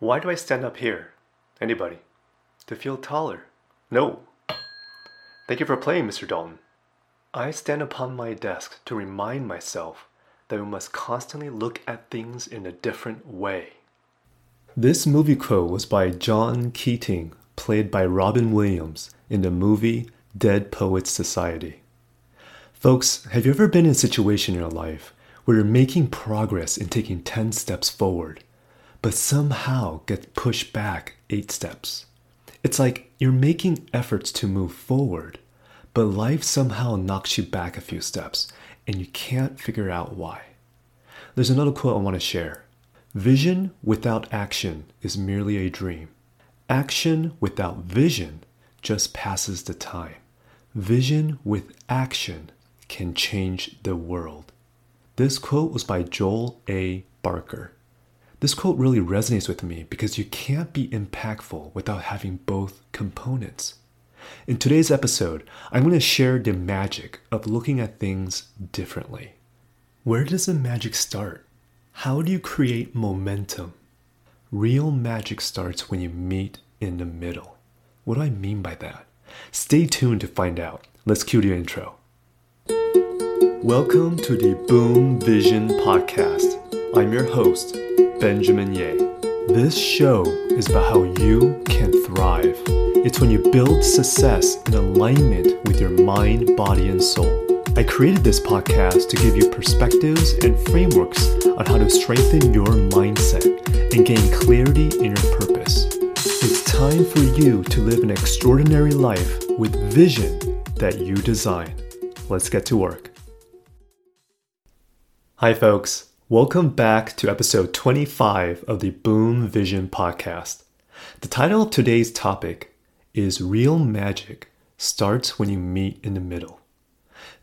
Why do I stand up here? Anybody? To feel taller? No. Thank you for playing, Mr. Dalton. I stand upon my desk to remind myself that we must constantly look at things in a different way. This movie quote was by John Keating, played by Robin Williams in the movie Dead Poets Society. Folks, have you ever been in a situation in your life where you're making progress in taking 10 steps forward, but somehow get pushed back 8 steps? It's like you're making efforts to move forward, but life somehow knocks you back a few steps and you can't figure out why. There's another quote I want to share Vision without action is merely a dream. Action without vision just passes the time. Vision with action can change the world. This quote was by Joel A. Barker. This quote really resonates with me because you can't be impactful without having both components. In today's episode, I'm going to share the magic of looking at things differently. Where does the magic start? How do you create momentum? Real magic starts when you meet in the middle. What do I mean by that? Stay tuned to find out. Let's cue the intro. Welcome to the Boom Vision Podcast. I'm your host, Benjamin Yeh. This show is about how you can thrive. It's when you build success in alignment with your mind, body, and soul. I created this podcast to give you perspectives and frameworks on how to strengthen your mindset and gain clarity in your purpose. It's time for you to live an extraordinary life with vision that you design. Let's get to work. Hi, folks. Welcome back to episode 25 of the Boom Vision podcast. The title of today's topic is Real Magic Starts When You Meet in the Middle.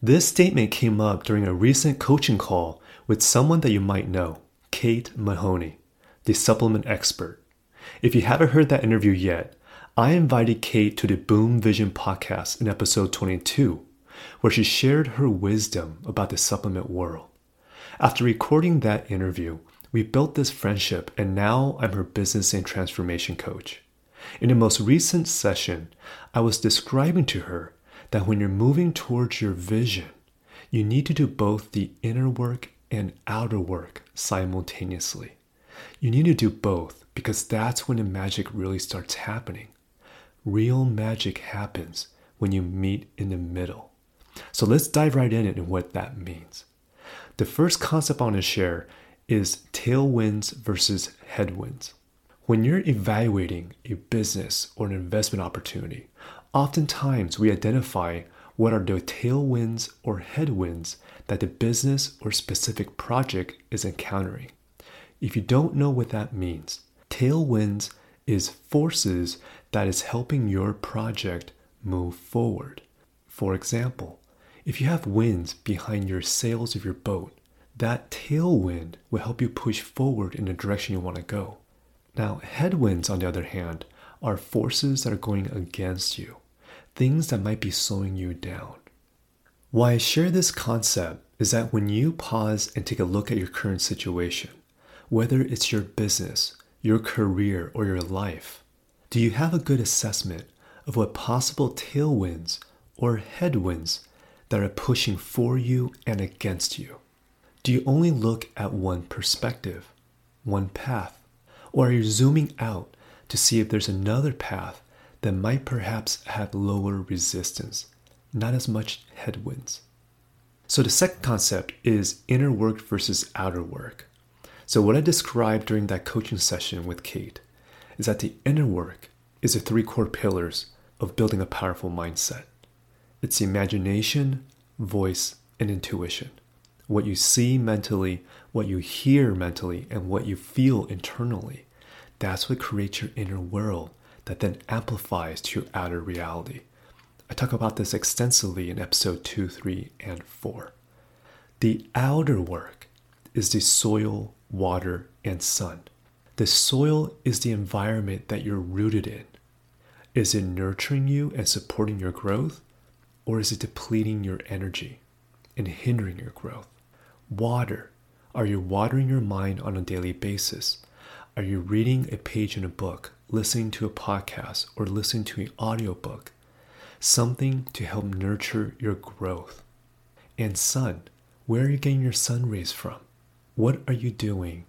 This statement came up during a recent coaching call with someone that you might know, Kate Mahoney, the supplement expert. If you haven't heard that interview yet, I invited Kate to the Boom Vision podcast in episode 22, where she shared her wisdom about the supplement world. After recording that interview, we built this friendship, and now I'm her business and transformation coach. In the most recent session, I was describing to her that when you're moving towards your vision, you need to do both the inner work and outer work simultaneously. You need to do both because that's when the magic really starts happening. Real magic happens when you meet in the middle. So let's dive right in and what that means. The first concept I want to share is tailwinds versus headwinds. When you're evaluating a business or an investment opportunity, oftentimes we identify what are the tailwinds or headwinds that the business or specific project is encountering. If you don't know what that means, tailwinds is forces that is helping your project move forward. For example, if you have winds behind your sails of your boat, that tailwind will help you push forward in the direction you want to go. Now, headwinds, on the other hand, are forces that are going against you, things that might be slowing you down. Why I share this concept is that when you pause and take a look at your current situation, whether it's your business, your career, or your life, do you have a good assessment of what possible tailwinds or headwinds that are pushing for you and against you? Do you only look at one perspective, one path, or are you zooming out to see if there's another path that might perhaps have lower resistance, not as much headwinds? So, the second concept is inner work versus outer work. So, what I described during that coaching session with Kate is that the inner work is the three core pillars of building a powerful mindset it's imagination, voice, and intuition. What you see mentally, what you hear mentally, and what you feel internally. That's what creates your inner world that then amplifies to your outer reality. I talk about this extensively in episode 2, 3, and 4. The outer work is the soil, water, and sun. The soil is the environment that you're rooted in. Is it nurturing you and supporting your growth? Or is it depleting your energy and hindering your growth? Water. Are you watering your mind on a daily basis? Are you reading a page in a book, listening to a podcast, or listening to an audiobook? Something to help nurture your growth. And sun, where are you getting your sun rays from? What are you doing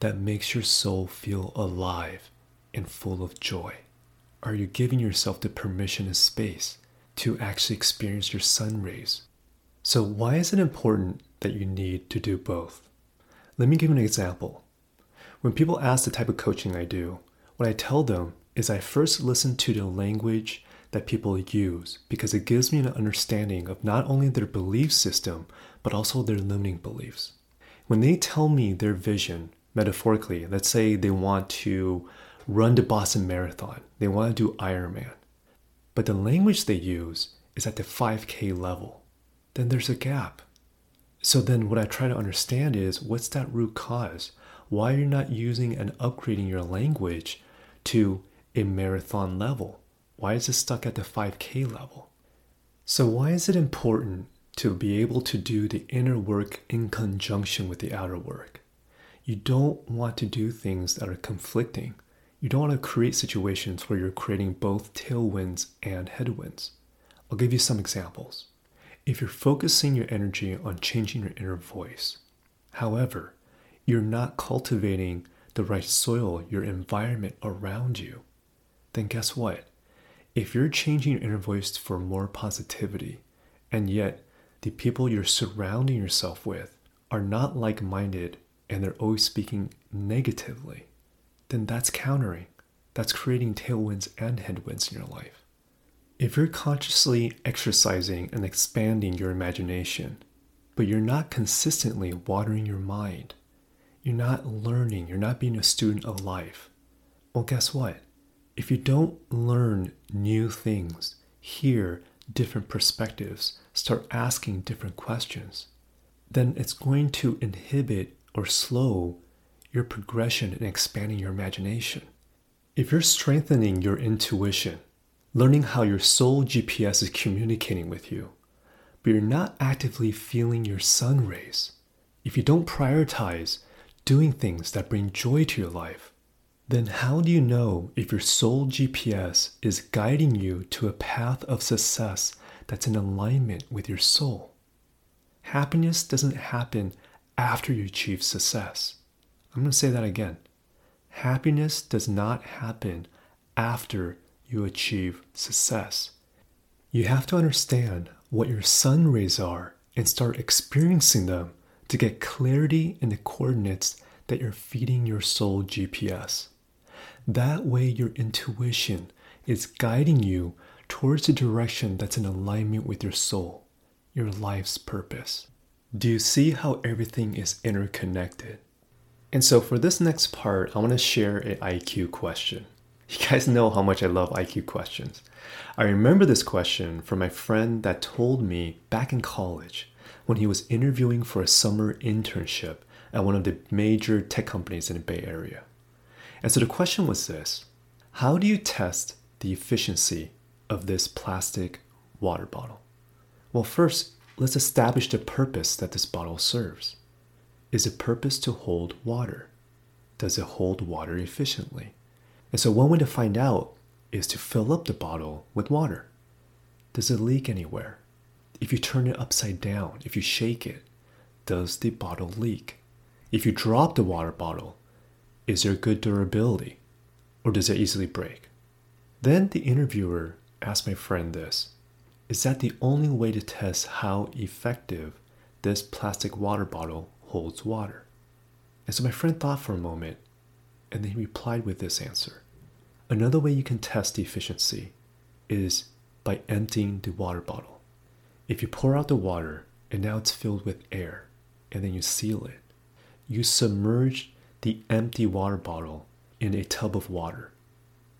that makes your soul feel alive and full of joy? Are you giving yourself the permission and space to actually experience your sun rays? So, why is it important that you need to do both? Let me give an example. When people ask the type of coaching I do, what I tell them is I first listen to the language that people use because it gives me an understanding of not only their belief system, but also their limiting beliefs. When they tell me their vision, metaphorically, let's say they want to run the Boston Marathon, they want to do Ironman, but the language they use is at the 5K level, then there's a gap. So then what I try to understand is what's that root cause? why are you're not using and upgrading your language to a marathon level. Why is it stuck at the 5K level? So, why is it important to be able to do the inner work in conjunction with the outer work? You don't want to do things that are conflicting. You don't want to create situations where you're creating both tailwinds and headwinds. I'll give you some examples. If you're focusing your energy on changing your inner voice, however, you're not cultivating the right soil, your environment around you, then guess what? If you're changing your inner voice for more positivity, and yet the people you're surrounding yourself with are not like minded and they're always speaking negatively, then that's countering. That's creating tailwinds and headwinds in your life. If you're consciously exercising and expanding your imagination, but you're not consistently watering your mind, you're not learning, you're not being a student of life. Well, guess what? If you don't learn new things, hear different perspectives, start asking different questions, then it's going to inhibit or slow your progression and expanding your imagination. If you're strengthening your intuition, learning how your soul GPS is communicating with you, but you're not actively feeling your sun rays, if you don't prioritize doing things that bring joy to your life, then how do you know if your soul GPS is guiding you to a path of success that's in alignment with your soul? Happiness doesn't happen after you achieve success. I'm going to say that again. Happiness does not happen after you achieve success. You have to understand what your sun rays are and start experiencing them to get clarity in the coordinates that you're feeding your soul GPS. That way, your intuition is guiding you towards a direction that's in alignment with your soul, your life's purpose. Do you see how everything is interconnected? And so, for this next part, I want to share an IQ question. You guys know how much I love IQ questions. I remember this question from my friend that told me back in college when he was interviewing for a summer internship at one of the major tech companies in the Bay Area. And so the question was this How do you test the efficiency of this plastic water bottle? Well, first, let's establish the purpose that this bottle serves. Is it purpose to hold water? Does it hold water efficiently? And so, one way to find out is to fill up the bottle with water. Does it leak anywhere? If you turn it upside down, if you shake it, does the bottle leak? If you drop the water bottle, is there good durability? Or does it easily break? Then the interviewer asked my friend this Is that the only way to test how effective this plastic water bottle holds water? And so my friend thought for a moment and then he replied with this answer Another way you can test the efficiency is by emptying the water bottle. If you pour out the water and now it's filled with air, and then you seal it, you submerge the empty water bottle in a tub of water.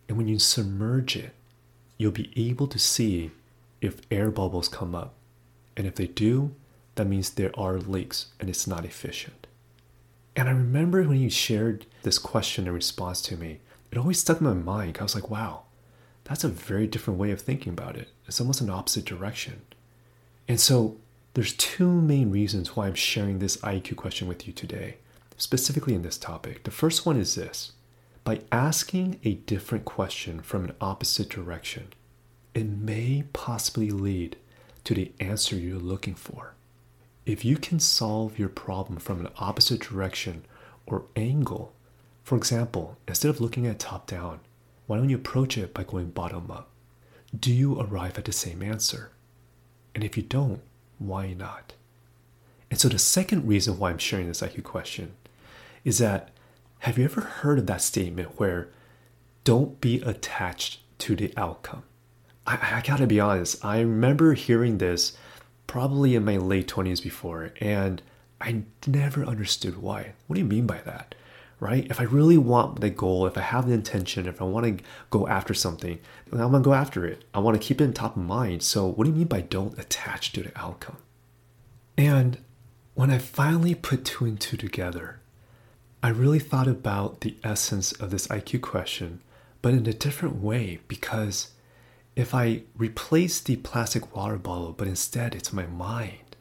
And when you submerge it, you'll be able to see if air bubbles come up. And if they do, that means there are leaks and it's not efficient. And I remember when you shared this question in response to me, it always stuck in my mind. I was like, wow, that's a very different way of thinking about it. It's almost an opposite direction. And so there's two main reasons why I'm sharing this IQ question with you today, specifically in this topic. The first one is this By asking a different question from an opposite direction, it may possibly lead to the answer you're looking for. If you can solve your problem from an opposite direction or angle, for example, instead of looking at top down, why don't you approach it by going bottom up? Do you arrive at the same answer? And if you don't, why not? And so the second reason why I'm sharing this IQ question is that have you ever heard of that statement where don't be attached to the outcome? I, I gotta be honest, I remember hearing this probably in my late 20s before, and I never understood why. What do you mean by that? Right? If I really want the goal, if I have the intention, if I want to go after something, I'm gonna go after it. I want to keep it in top of mind. So, what do you mean by don't attach to the outcome? And when I finally put two and two together, I really thought about the essence of this IQ question, but in a different way because if I replace the plastic water bottle, but instead it's my mind,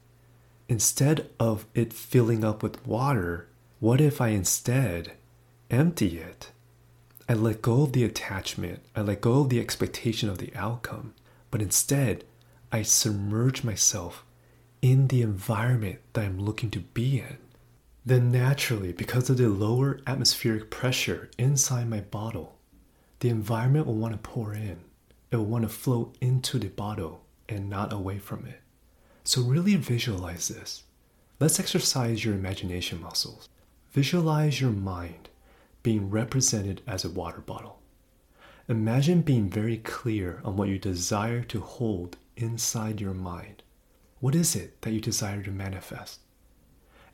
instead of it filling up with water, what if I instead empty it? I let go of the attachment, I let go of the expectation of the outcome, but instead I submerge myself in the environment that I'm looking to be in. Then, naturally, because of the lower atmospheric pressure inside my bottle, the environment will want to pour in. It will want to flow into the bottle and not away from it. So, really visualize this. Let's exercise your imagination muscles. Visualize your mind being represented as a water bottle. Imagine being very clear on what you desire to hold inside your mind. What is it that you desire to manifest?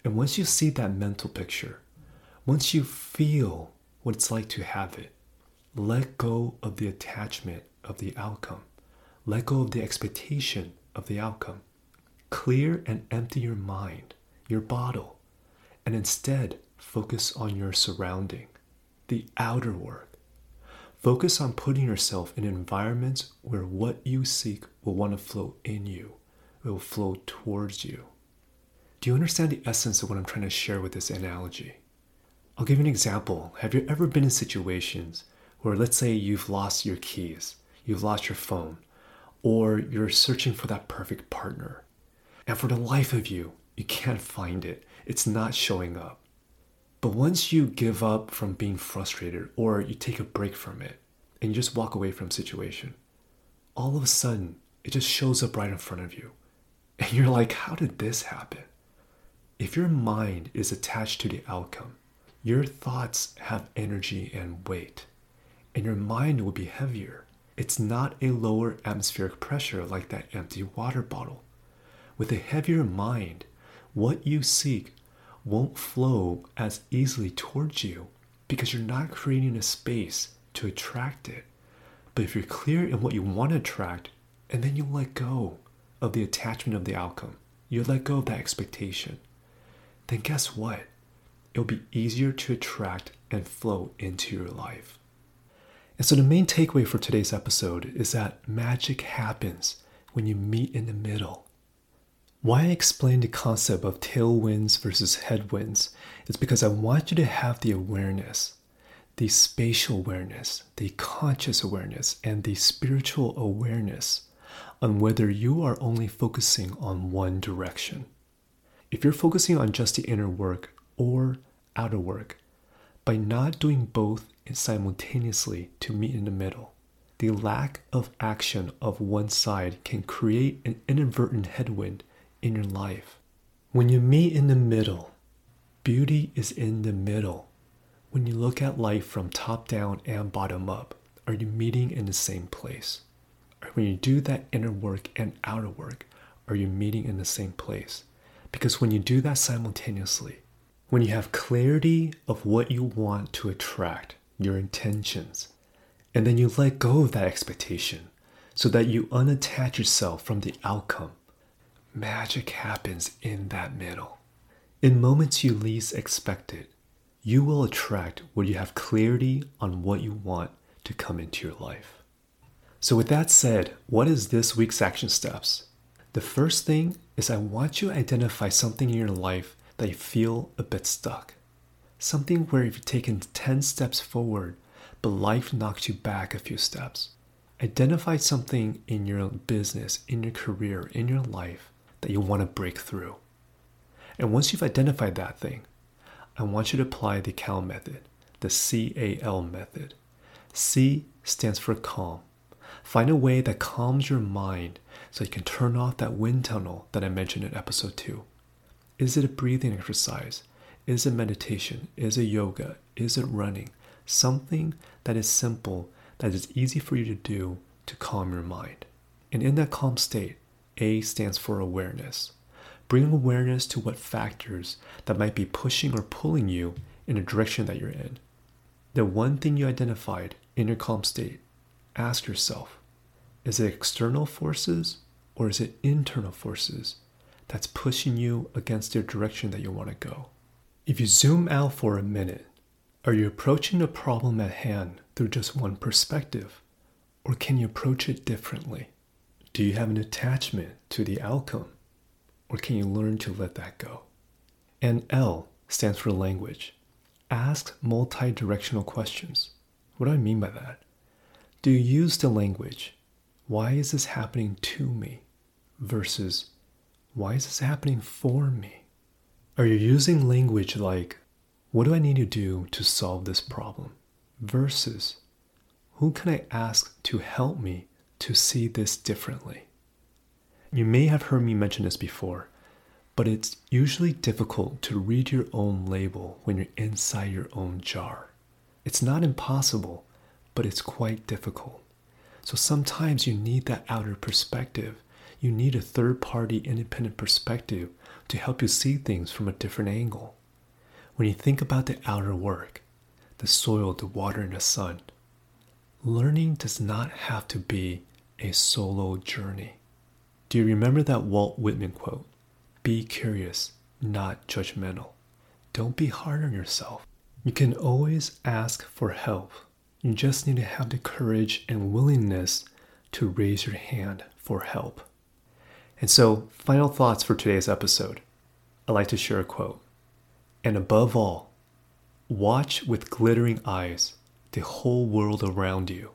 And once you see that mental picture, once you feel what it's like to have it, let go of the attachment of the outcome. Let go of the expectation of the outcome. Clear and empty your mind, your bottle, and instead focus on your surrounding, the outer work. Focus on putting yourself in environments where what you seek will want to flow in you it will flow towards you. Do you understand the essence of what I'm trying to share with this analogy? I'll give you an example. Have you ever been in situations where, let's say, you've lost your keys, you've lost your phone, or you're searching for that perfect partner, and for the life of you, you can't find it? It's not showing up. But once you give up from being frustrated, or you take a break from it, and you just walk away from situation, all of a sudden, it just shows up right in front of you and you're like, how did this happen? If your mind is attached to the outcome, your thoughts have energy and weight, and your mind will be heavier. It's not a lower atmospheric pressure like that empty water bottle. With a heavier mind, what you seek won't flow as easily towards you because you're not creating a space to attract it. But if you're clear in what you want to attract, and then you let go, of the attachment of the outcome, you let go of that expectation, then guess what? It'll be easier to attract and flow into your life. And so, the main takeaway for today's episode is that magic happens when you meet in the middle. Why I explain the concept of tailwinds versus headwinds is because I want you to have the awareness, the spatial awareness, the conscious awareness, and the spiritual awareness on whether you are only focusing on one direction. If you're focusing on just the inner work or outer work, by not doing both simultaneously to meet in the middle, the lack of action of one side can create an inadvertent headwind in your life. When you meet in the middle, beauty is in the middle. When you look at life from top down and bottom up, are you meeting in the same place? when you do that inner work and outer work, are you meeting in the same place? Because when you do that simultaneously, when you have clarity of what you want to attract, your intentions, and then you let go of that expectation so that you unattach yourself from the outcome, magic happens in that middle. In moments you least expect it, you will attract what you have clarity on what you want to come into your life. So, with that said, what is this week's action steps? The first thing is I want you to identify something in your life that you feel a bit stuck. Something where you've taken 10 steps forward, but life knocks you back a few steps. Identify something in your business, in your career, in your life that you want to break through. And once you've identified that thing, I want you to apply the CAL method, the C A L method. C stands for calm. Find a way that calms your mind so you can turn off that wind tunnel that I mentioned in episode 2. Is it a breathing exercise? Is it meditation? Is it yoga? Is it running? Something that is simple, that is easy for you to do to calm your mind. And in that calm state, A stands for awareness. Bring awareness to what factors that might be pushing or pulling you in a direction that you're in. The one thing you identified in your calm state, ask yourself is it external forces or is it internal forces that's pushing you against the direction that you want to go? If you zoom out for a minute, are you approaching the problem at hand through just one perspective? Or can you approach it differently? Do you have an attachment to the outcome? Or can you learn to let that go? And L stands for language. Ask multi directional questions. What do I mean by that? Do you use the language, why is this happening to me? versus why is this happening for me? Are you using language like, what do I need to do to solve this problem? versus who can I ask to help me to see this differently? You may have heard me mention this before, but it's usually difficult to read your own label when you're inside your own jar. It's not impossible, but it's quite difficult. So sometimes you need that outer perspective. You need a third party independent perspective to help you see things from a different angle. When you think about the outer work, the soil, the water, and the sun, learning does not have to be a solo journey. Do you remember that Walt Whitman quote? Be curious, not judgmental. Don't be hard on yourself. You can always ask for help. You just need to have the courage and willingness to raise your hand for help. And so, final thoughts for today's episode. I'd like to share a quote. And above all, watch with glittering eyes the whole world around you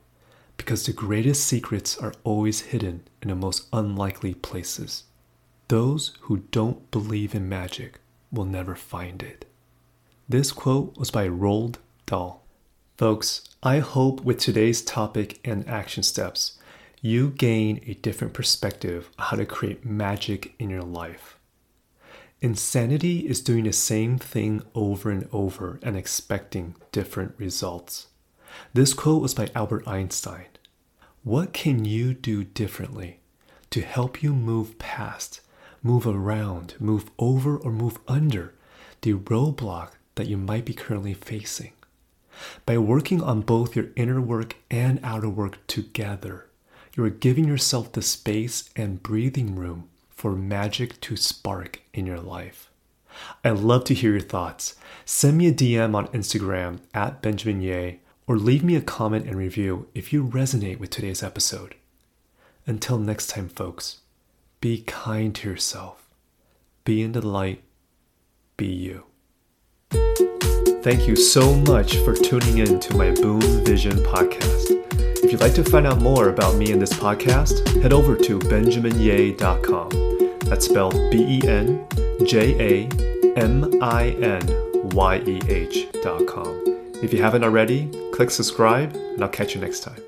because the greatest secrets are always hidden in the most unlikely places. Those who don't believe in magic will never find it. This quote was by Roald Dahl. Folks, I hope with today's topic and action steps, you gain a different perspective on how to create magic in your life. Insanity is doing the same thing over and over and expecting different results. This quote was by Albert Einstein. What can you do differently to help you move past, move around, move over, or move under the roadblock that you might be currently facing? By working on both your inner work and outer work together, you are giving yourself the space and breathing room for magic to spark in your life. I'd love to hear your thoughts. Send me a DM on Instagram at Benjamin Yeh or leave me a comment and review if you resonate with today's episode. Until next time, folks, be kind to yourself, be in the light, be you. Thank you so much for tuning in to my Boom Vision podcast. If you'd like to find out more about me and this podcast, head over to benjaminyeh.com. That's spelled B E N J A M I N Y E H.com. If you haven't already, click subscribe, and I'll catch you next time.